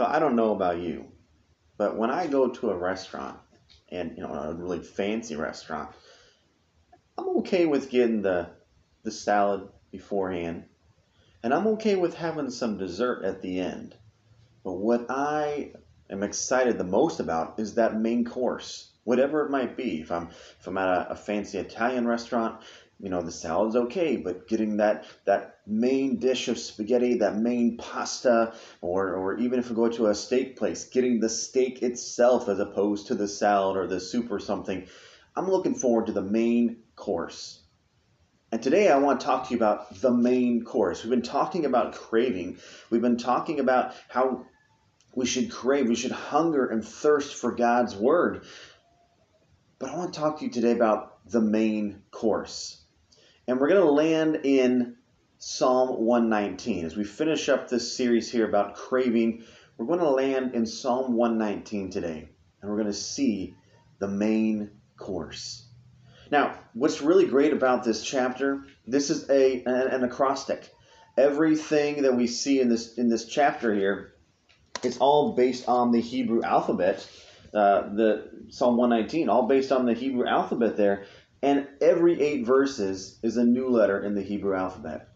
So I don't know about you, but when I go to a restaurant, and you know a really fancy restaurant, I'm okay with getting the the salad beforehand, and I'm okay with having some dessert at the end. But what I am excited the most about is that main course, whatever it might be. If I'm if I'm at a, a fancy Italian restaurant, you know the salad's okay but getting that that main dish of spaghetti that main pasta or or even if we go to a steak place getting the steak itself as opposed to the salad or the soup or something i'm looking forward to the main course. And today i want to talk to you about the main course. We've been talking about craving. We've been talking about how we should crave we should hunger and thirst for god's word. But i want to talk to you today about the main course and we're going to land in Psalm 119. As we finish up this series here about craving, we're going to land in Psalm 119 today. And we're going to see the main course. Now, what's really great about this chapter, this is a an, an acrostic. Everything that we see in this in this chapter here is all based on the Hebrew alphabet. Uh, the Psalm 119, all based on the Hebrew alphabet there. And every eight verses is a new letter in the Hebrew alphabet.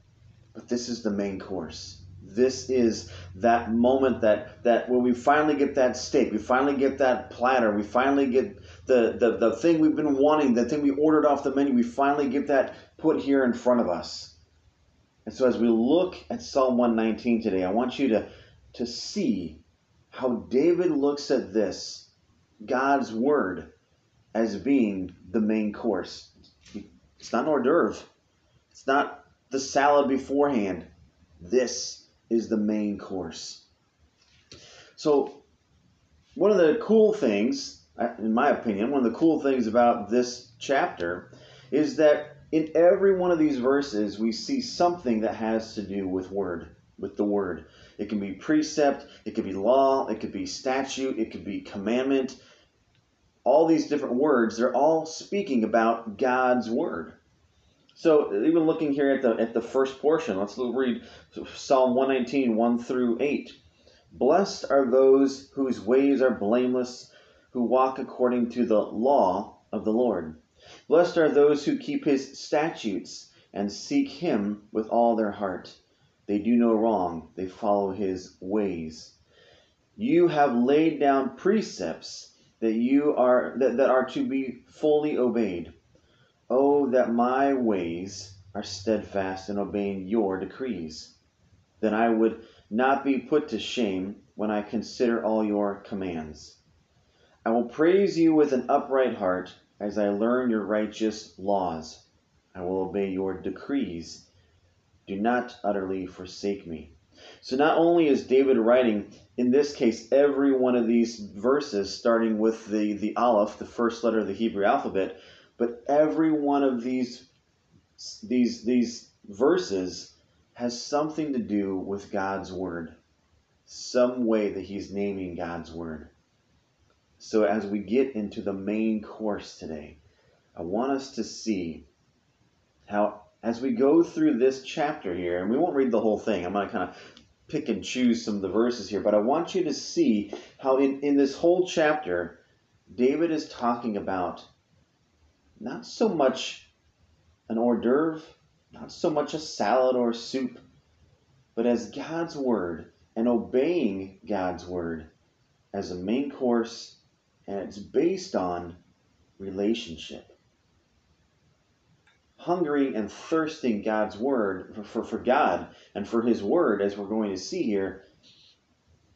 But this is the main course. This is that moment that that when we finally get that steak, we finally get that platter, we finally get the, the, the thing we've been wanting, the thing we ordered off the menu, we finally get that put here in front of us. And so as we look at Psalm 119 today, I want you to, to see how David looks at this, God's word, as being the main course. It's not an hors d'oeuvre. It's not the salad beforehand. This is the main course. So, one of the cool things, in my opinion, one of the cool things about this chapter is that in every one of these verses we see something that has to do with word, with the word. It can be precept, it could be law, it could be statute, it could be commandment, all these different words, they're all speaking about God's word. So even looking here at the at the first portion, let's read Psalm 119, 1 through 8. Blessed are those whose ways are blameless, who walk according to the law of the Lord. Blessed are those who keep his statutes and seek him with all their heart. They do no wrong, they follow his ways. You have laid down precepts that you are that, that are to be fully obeyed. Oh, that my ways are steadfast in obeying your decrees. Then I would not be put to shame when I consider all your commands. I will praise you with an upright heart as I learn your righteous laws. I will obey your decrees. Do not utterly forsake me. So not only is David writing, in this case, every one of these verses, starting with the, the Aleph, the first letter of the Hebrew alphabet, but every one of these these these verses has something to do with God's word, some way that he's naming God's word. So as we get into the main course today, I want us to see how as we go through this chapter here, and we won't read the whole thing, I'm going to kind of pick and choose some of the verses here, but I want you to see how in, in this whole chapter, David is talking about not so much an hors d'oeuvre, not so much a salad or soup, but as God's word and obeying God's word as a main course, and it's based on relationship hungering and thirsting God's word for, for, for God and for his word, as we're going to see here,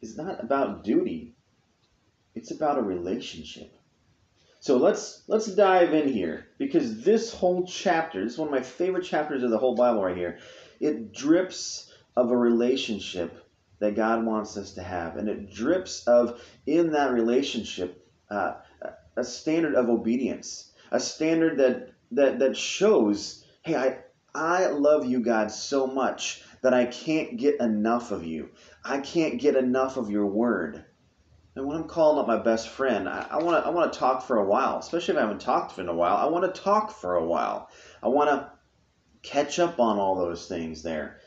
is not about duty. It's about a relationship. So let's let's dive in here because this whole chapter, this is one of my favorite chapters of the whole Bible right here. It drips of a relationship that God wants us to have, and it drips of in that relationship uh, a standard of obedience, a standard that that that shows, hey, I I love you, God, so much that I can't get enough of you. I can't get enough of your word. And when I'm calling up my best friend, I want to I want to talk for a while, especially if I haven't talked in a while. I want to talk for a while. I want to catch up on all those things there.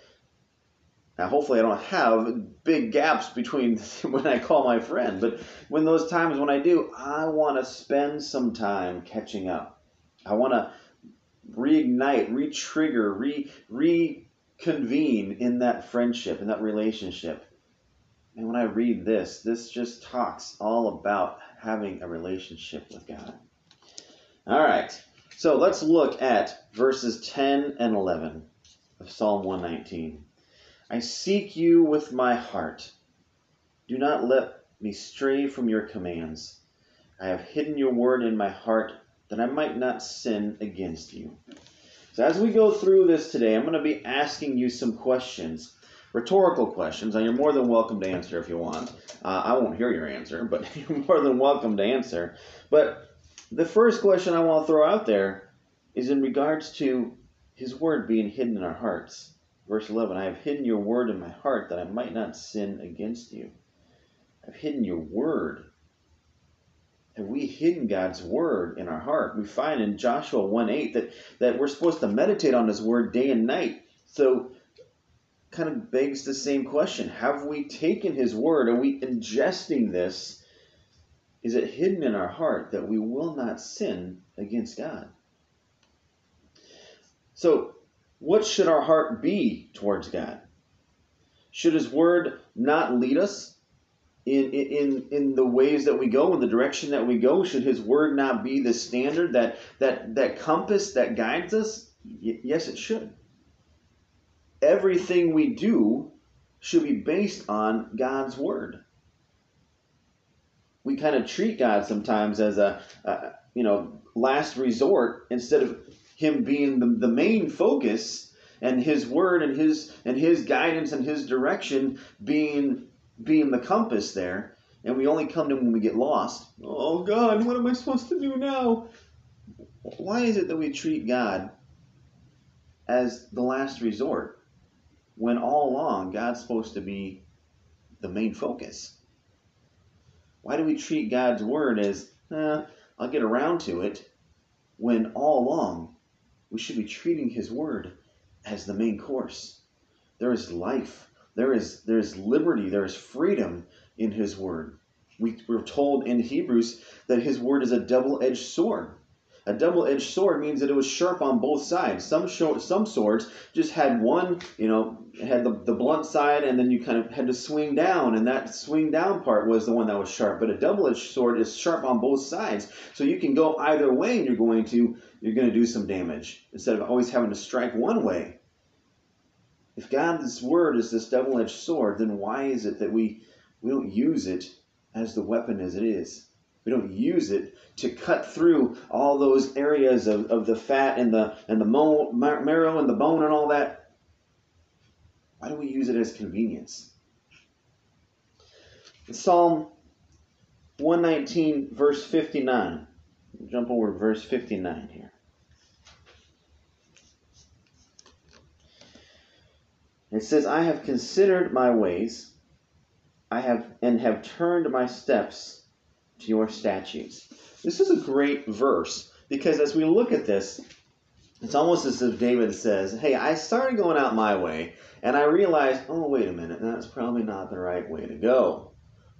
Now, hopefully, I don't have big gaps between when I call my friend, but when those times when I do, I want to spend some time catching up. I want to reignite, re-trigger, re reconvene in that friendship, in that relationship. And when I read this, this just talks all about having a relationship with God. All right, so let's look at verses 10 and 11 of Psalm 119. I seek you with my heart. Do not let me stray from your commands. I have hidden your word in my heart that I might not sin against you. So, as we go through this today, I'm going to be asking you some questions, rhetorical questions, and you're more than welcome to answer if you want. Uh, I won't hear your answer, but you're more than welcome to answer. But the first question I want to throw out there is in regards to His Word being hidden in our hearts. Verse 11 I have hidden your Word in my heart that I might not sin against you. I've hidden your Word have we hidden God's word in our heart? We find in Joshua 1 8 that, that we're supposed to meditate on his word day and night. So, kind of begs the same question Have we taken his word? Are we ingesting this? Is it hidden in our heart that we will not sin against God? So, what should our heart be towards God? Should his word not lead us in, in in the ways that we go in the direction that we go should his word not be the standard that that that compass that guides us? Y- yes it should. Everything we do should be based on god's word. We kind of treat god sometimes as a, a you know last resort instead of him being the, the main focus and his word and his and his guidance and his direction being being the compass there, and we only come to when we get lost. Oh God, what am I supposed to do now? Why is it that we treat God as the last resort when all along God's supposed to be the main focus? Why do we treat God's word as, eh, I'll get around to it, when all along we should be treating His word as the main course? There is life there is there's liberty, there is freedom in his word. We, we're told in Hebrews that his word is a double-edged sword. A double-edged sword means that it was sharp on both sides. Some short, some swords just had one, you know, had the, the blunt side, and then you kind of had to swing down, and that swing down part was the one that was sharp. But a double-edged sword is sharp on both sides, so you can go either way, and you're going to you're going to do some damage instead of always having to strike one way. If God's word is this double edged sword, then why is it that we, we don't use it as the weapon as it is? We don't use it to cut through all those areas of, of the fat and the and the mo- marrow and the bone and all that. Why do we use it as convenience? In Psalm 119, verse 59. Jump over verse 59 here. It says, I have considered my ways, I have and have turned my steps to your statutes. This is a great verse because as we look at this, it's almost as if David says, Hey, I started going out my way, and I realized, oh, wait a minute, that's probably not the right way to go.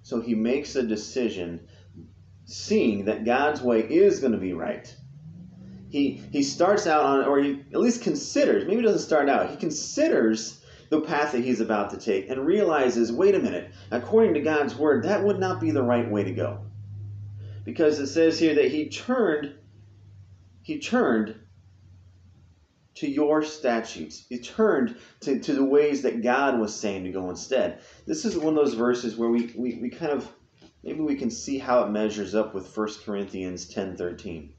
So he makes a decision, seeing that God's way is going to be right. He, he starts out on, or he at least considers, maybe doesn't start out, he considers the path that he's about to take and realizes wait a minute, according to God's word, that would not be the right way to go. Because it says here that he turned, he turned to your statutes. He turned to, to the ways that God was saying to go instead. This is one of those verses where we, we, we kind of maybe we can see how it measures up with 1 Corinthians 10 13.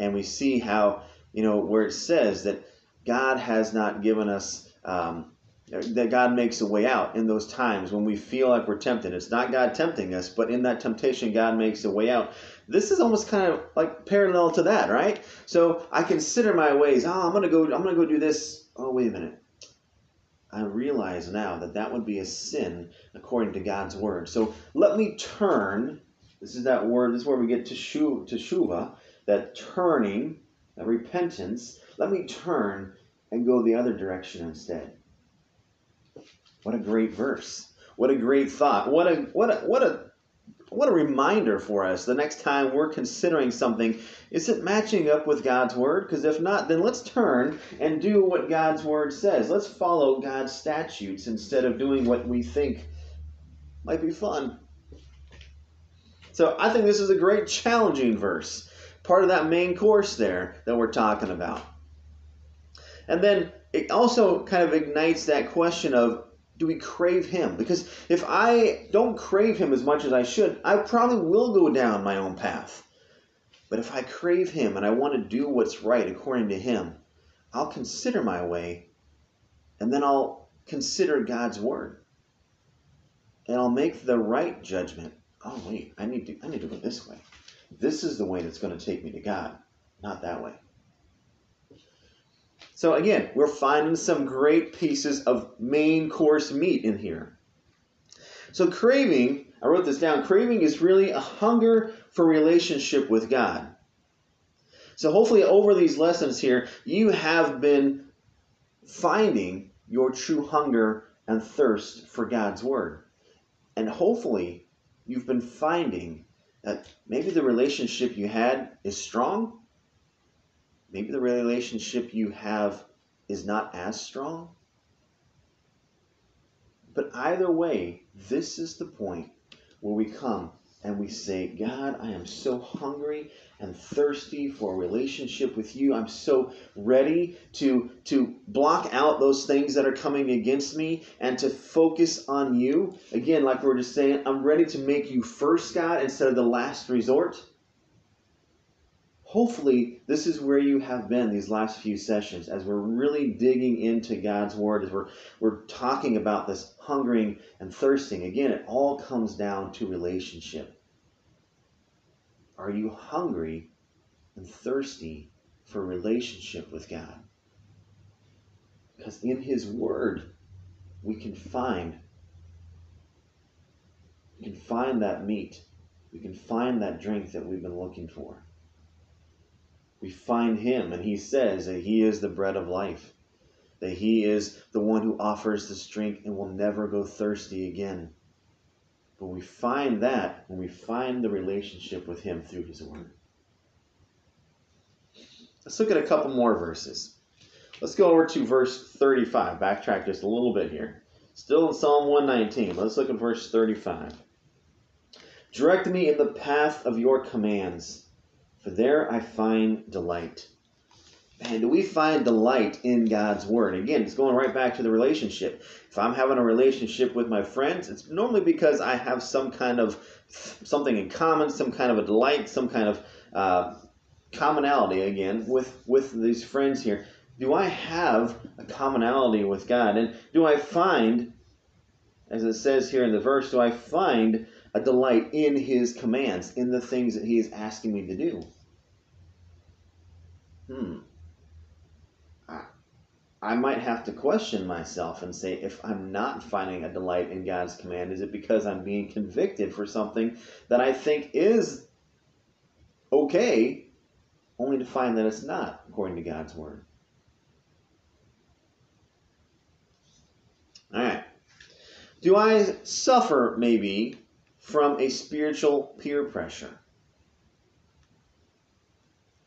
And we see how, you know, where it says that God has not given us um, that God makes a way out in those times when we feel like we're tempted. It's not God tempting us, but in that temptation, God makes a way out. This is almost kind of like parallel to that, right? So I consider my ways. Oh, I'm gonna go. I'm gonna go do this. Oh, wait a minute. I realize now that that would be a sin according to God's word. So let me turn. This is that word. This is where we get to shu, to shuva, that turning, that repentance. Let me turn and go the other direction instead. What a great verse. What a great thought. What a what a what a what a reminder for us the next time we're considering something is it matching up with god's word because if not then let's turn and do what god's word says let's follow god's statutes instead of doing what we think might be fun so i think this is a great challenging verse part of that main course there that we're talking about and then it also kind of ignites that question of do we crave him? Because if I don't crave him as much as I should, I probably will go down my own path. But if I crave him and I want to do what's right according to him, I'll consider my way and then I'll consider God's word. And I'll make the right judgment. Oh wait, I need to I need to go this way. This is the way that's going to take me to God, not that way. So again, we're finding some great pieces of main course meat in here. So craving, I wrote this down, craving is really a hunger for relationship with God. So hopefully over these lessons here, you have been finding your true hunger and thirst for God's word. And hopefully you've been finding that maybe the relationship you had is strong maybe the relationship you have is not as strong. But either way, this is the point where we come and we say, God, I am so hungry and thirsty for a relationship with you. I'm so ready to, to block out those things that are coming against me and to focus on you. Again, like we are just saying, I'm ready to make you first, God, instead of the last resort hopefully this is where you have been these last few sessions as we're really digging into god's word as we're we're talking about this hungering and thirsting. Again it all comes down to relationship. Are you hungry and thirsty for relationship with god? Because in his word we can find we can find that meat. We can find that drink that we've been looking for we find him, and he says that he is the bread of life, that he is the one who offers this drink and will never go thirsty again. But we find that when we find the relationship with him through his word. Let's look at a couple more verses. Let's go over to verse 35. Backtrack just a little bit here. Still in Psalm 119. Let's look at verse 35. Direct me in the path of your commands for there I find delight. And do we find delight in God's Word? Again, it's going right back to the relationship. If I'm having a relationship with my friends, it's normally because I have some kind of something in common, some kind of a delight, some kind of uh, commonality, again, with, with these friends here. Do I have a commonality with God? And do I find, as it says here in the verse, do I find a delight in his commands, in the things that he is asking me to do. Hmm. I, I might have to question myself and say, if I'm not finding a delight in God's command, is it because I'm being convicted for something that I think is okay, only to find that it's not according to God's word? All right. Do I suffer maybe from a spiritual peer pressure.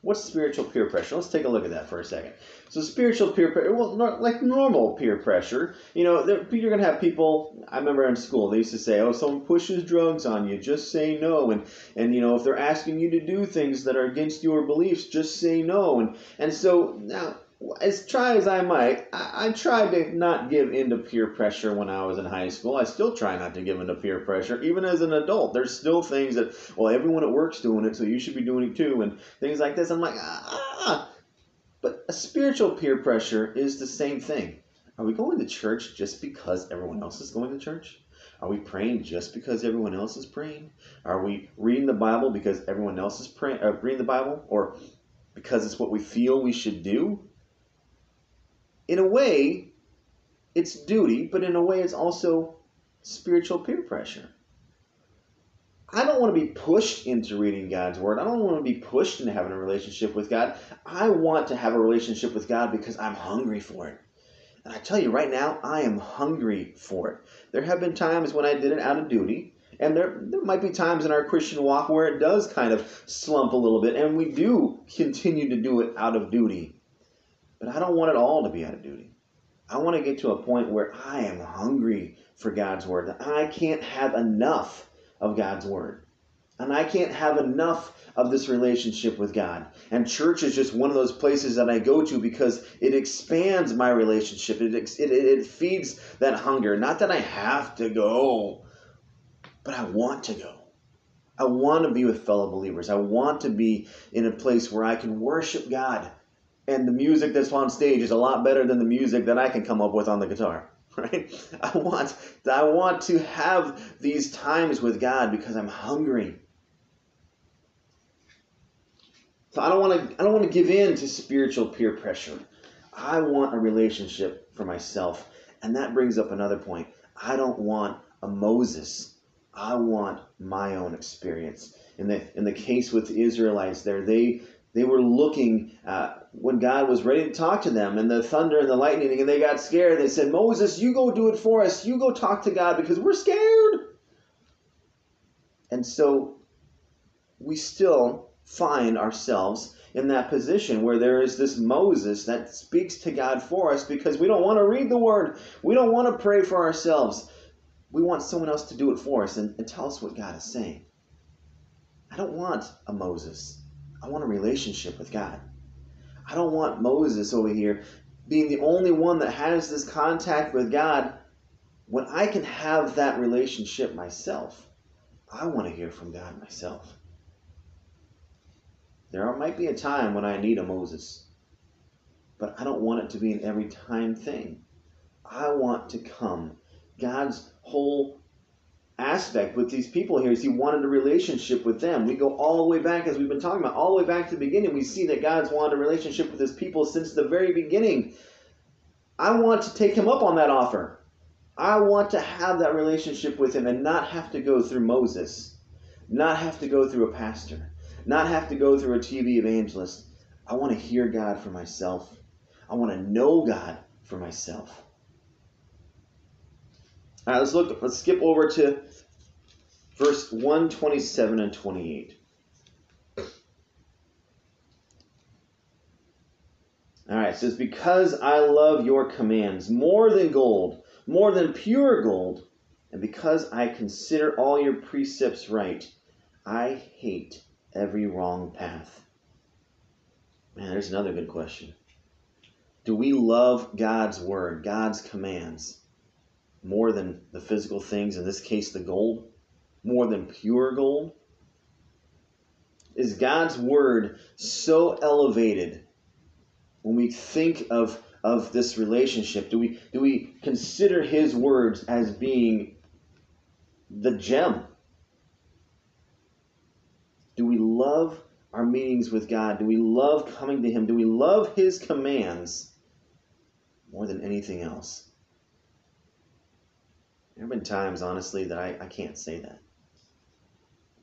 What's spiritual peer pressure? Let's take a look at that for a second. So, spiritual peer pressure, well, like normal peer pressure, you know, you're going to have people. I remember in school they used to say, "Oh, someone pushes drugs on you, just say no." And and you know, if they're asking you to do things that are against your beliefs, just say no. And and so now as try as I might, I, I, tried to not give into peer pressure when I was in high school. I still try not to give into peer pressure, even as an adult. There's still things that, well, everyone at work's doing it, so you should be doing it too, and things like this. I'm like, ah. But a spiritual peer pressure is the same thing. Are we going to church just because everyone else is going to church? Are we praying just because everyone else is praying? Are we reading the Bible because everyone else is praying, uh, reading the Bible, or because it's what we feel we should do? In a way, it's duty, but in a way, it's also spiritual peer pressure. I don't want to be pushed into reading God's Word. I don't want to be pushed into having a relationship with God. I want to have a relationship with God because I'm hungry for it. And I tell you right now, I am hungry for it. There have been times when I did it out of duty, and there, there might be times in our Christian walk where it does kind of slump a little bit, and we do continue to do it out of duty. But I don't want it all to be out of duty. I want to get to a point where I am hungry for God's word, that I can't have enough of God's word. And I can't have enough of this relationship with God. And church is just one of those places that I go to because it expands my relationship. It, it, it feeds that hunger. Not that I have to go, but I want to go. I want to be with fellow believers. I want to be in a place where I can worship God. And the music that's on stage is a lot better than the music that I can come up with on the guitar. Right? I want I want to have these times with God because I'm hungry. So I don't want to I don't want to give in to spiritual peer pressure. I want a relationship for myself. And that brings up another point. I don't want a Moses. I want my own experience. In the in the case with the Israelites there, they they were looking uh, when God was ready to talk to them, and the thunder and the lightning, and they got scared. They said, Moses, you go do it for us. You go talk to God because we're scared. And so we still find ourselves in that position where there is this Moses that speaks to God for us because we don't want to read the word. We don't want to pray for ourselves. We want someone else to do it for us and, and tell us what God is saying. I don't want a Moses. I want a relationship with God. I don't want Moses over here being the only one that has this contact with God when I can have that relationship myself. I want to hear from God myself. There might be a time when I need a Moses, but I don't want it to be an every time thing. I want to come. God's whole aspect with these people here is he wanted a relationship with them. We go all the way back, as we've been talking about, all the way back to the beginning. We see that God's wanted a relationship with his people since the very beginning. I want to take him up on that offer. I want to have that relationship with him and not have to go through Moses, not have to go through a pastor not have to go through a TV evangelist. I want to hear God for myself. I want to know God for myself. All right, let's look. Let's skip over to verse 127 and 28. All right, says, Because I love your commands more than gold, more than pure gold, and because I consider all your precepts right, I hate every wrong path? Man, there's another good question. Do we love God's word, God's commands, more than the physical things, in this case, the gold? More than pure gold? Is God's word so elevated when we think of, of this relationship? Do we, do we consider his words as being the gem do we love our meetings with God? Do we love coming to Him? Do we love His commands more than anything else? There have been times, honestly, that I, I can't say that.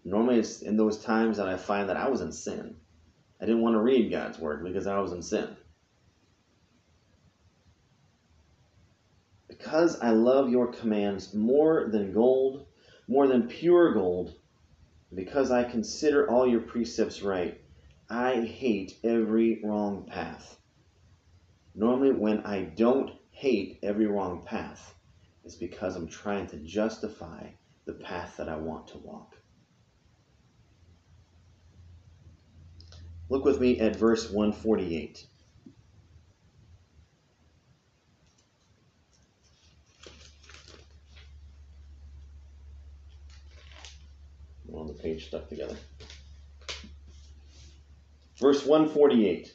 Normally, it's in those times that I find that I was in sin. I didn't want to read God's Word because I was in sin. Because I love your commands more than gold, more than pure gold, because I consider all your precepts right, I hate every wrong path. Normally, when I don't hate every wrong path, it's because I'm trying to justify the path that I want to walk. Look with me at verse 148. on the page stuck together. Verse 148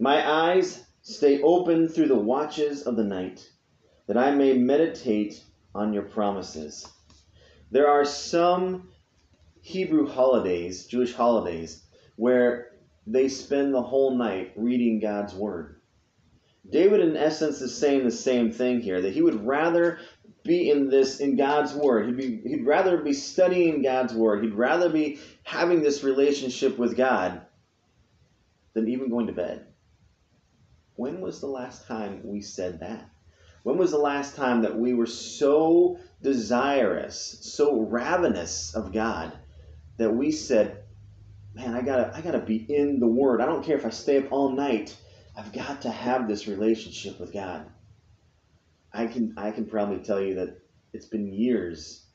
My eyes stay open through the watches of the night, that I may meditate on your promises. There are some Hebrew holidays, Jewish holidays, where they spend the whole night reading God's word. David, in essence, is saying the same thing here that he would rather be in this in God's word. He'd be he'd rather be studying God's word. He'd rather be having this relationship with God than even going to bed. When was the last time we said that? When was the last time that we were so desirous, so ravenous of God that we said, "Man, I gotta, I gotta be in the Word. I don't care if I stay up all night. I've got to have this relationship with God." I can, I can probably tell you that it's been years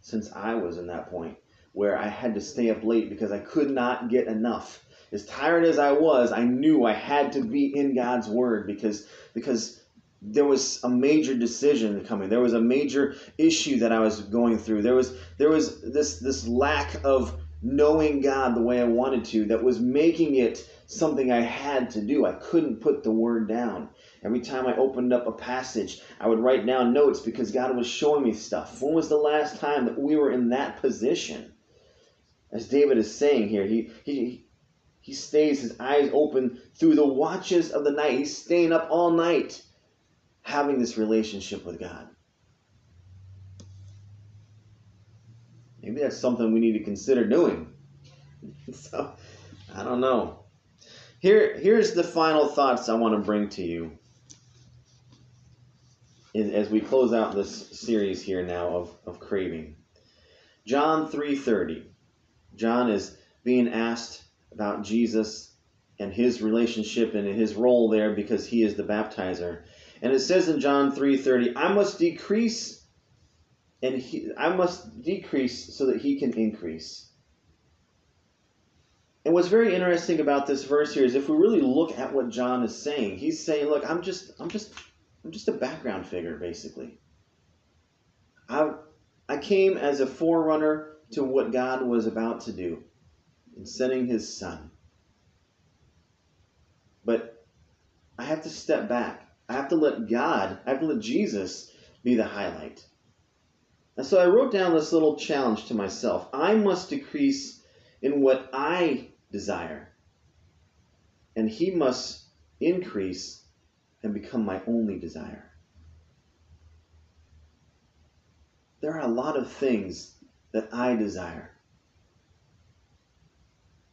since I was in that point where I had to stay up late because I could not get enough. As tired as I was, I knew I had to be in God's Word because because there was a major decision coming. There was a major issue that I was going through. There was there was this this lack of knowing God the way I wanted to that was making it something I had to do. I couldn't put the word down. Every time I opened up a passage, I would write down notes because God was showing me stuff. When was the last time that we were in that position? As David is saying here, he he he stays his eyes open through the watches of the night. He's staying up all night having this relationship with God. Maybe that's something we need to consider doing. so, I don't know. Here, here's the final thoughts I want to bring to you as we close out this series here now of, of craving. John 3:30. John is being asked about Jesus and his relationship and his role there because he is the baptizer. And it says in John 3:30, I must decrease and he, I must decrease so that he can increase. And what's very interesting about this verse here is if we really look at what John is saying, he's saying, look, I'm just I'm just I'm just a background figure basically. I I came as a forerunner to what God was about to do in sending his son. But I have to step back I have to let God, I have to let Jesus be the highlight. And so I wrote down this little challenge to myself. I must decrease in what I desire, and He must increase and become my only desire. There are a lot of things that I desire.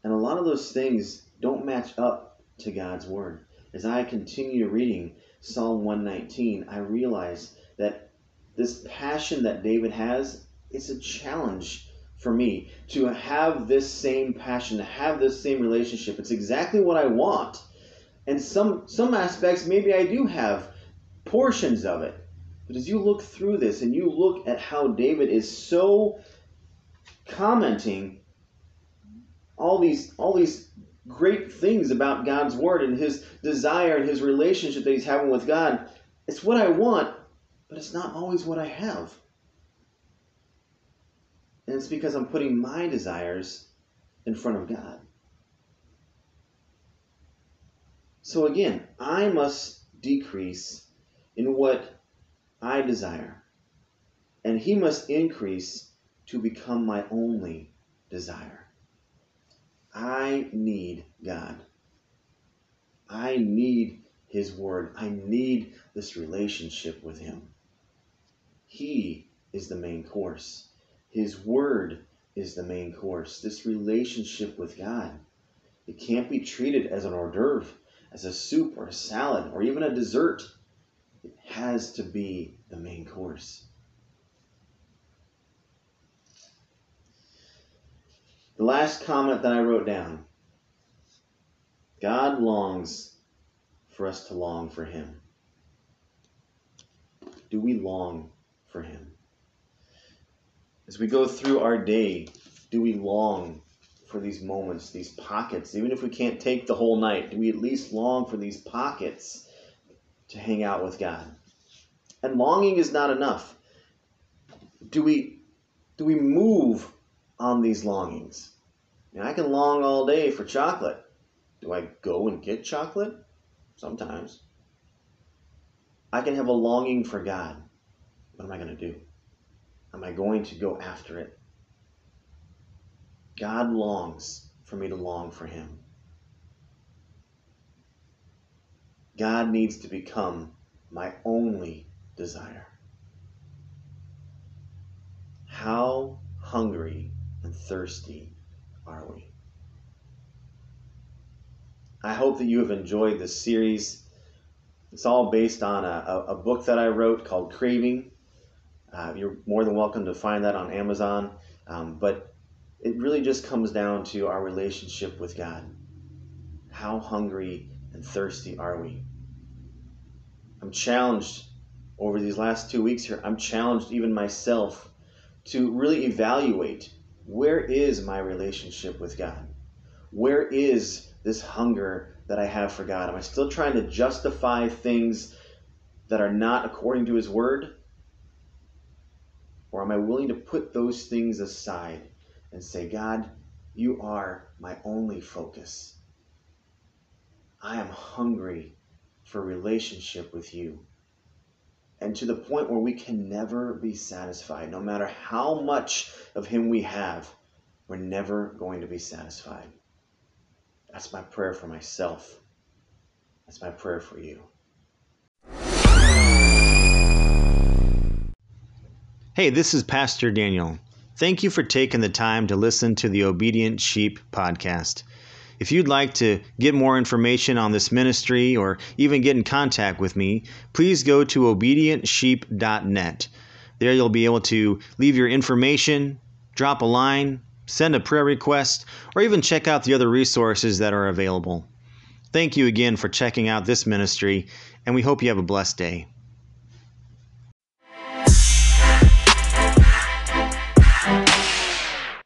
And a lot of those things don't match up to God's Word. As I continue reading, Psalm 119, I realize that this passion that David has, is a challenge for me to have this same passion, to have this same relationship. It's exactly what I want. And some some aspects maybe I do have portions of it. But as you look through this and you look at how David is so commenting all these all these great things about God's word and his desire and his relationship that he's having with God. It's what I want, but it's not always what I have. And it's because I'm putting my desires in front of God. So again, I must decrease in what I desire, and he must increase to become my only desire. I need God. I need His Word. I need this relationship with Him. He is the main course. His Word is the main course. This relationship with God. It can't be treated as an hors d'oeuvre, as a soup or a salad or even a dessert. It has to be the main course. The last comment that I wrote down God longs for us to long for Him. Do we long for Him? As we go through our day, do we long for these moments, these pockets? Even if we can't take the whole night, do we at least long for these pockets to hang out with God? And longing is not enough. Do we do we move on these longings? I can long all day for chocolate. Do I go and get chocolate? Sometimes. I can have a longing for God. What am I going to do? Am I going to go after it? God longs for me to long for Him. God needs to become my only desire. How hungry and thirsty are we? I hope that you have enjoyed this series. It's all based on a, a, book that I wrote called Craving. Uh, you're more than welcome to find that on Amazon. Um, but it really just comes down to our relationship with God. How hungry and thirsty are we? I'm challenged over these last two weeks here. I'm challenged even myself to really evaluate where is my relationship with God? Where is this hunger that I have for God? Am I still trying to justify things that are not according to His Word? Or am I willing to put those things aside and say, God, you are my only focus. I am hungry for relationship with you. And to the point where we can never be satisfied. No matter how much of Him we have, we're never going to be satisfied. That's my prayer for myself. That's my prayer for you. Hey, this is Pastor Daniel. Thank you for taking the time to listen to the Obedient Sheep podcast. If you'd like to get more information on this ministry or even get in contact with me, please go to obedientsheep.net. There you'll be able to leave your information, drop a line, send a prayer request, or even check out the other resources that are available. Thank you again for checking out this ministry, and we hope you have a blessed day.